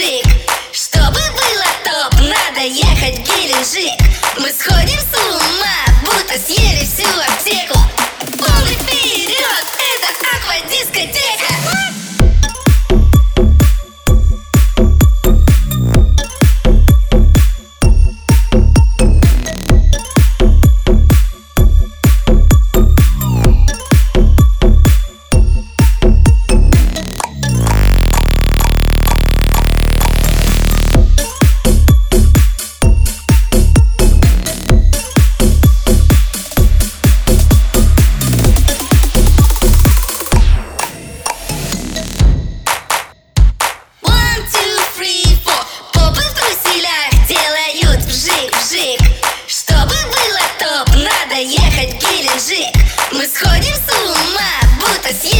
music. Сходим с ума, будто съели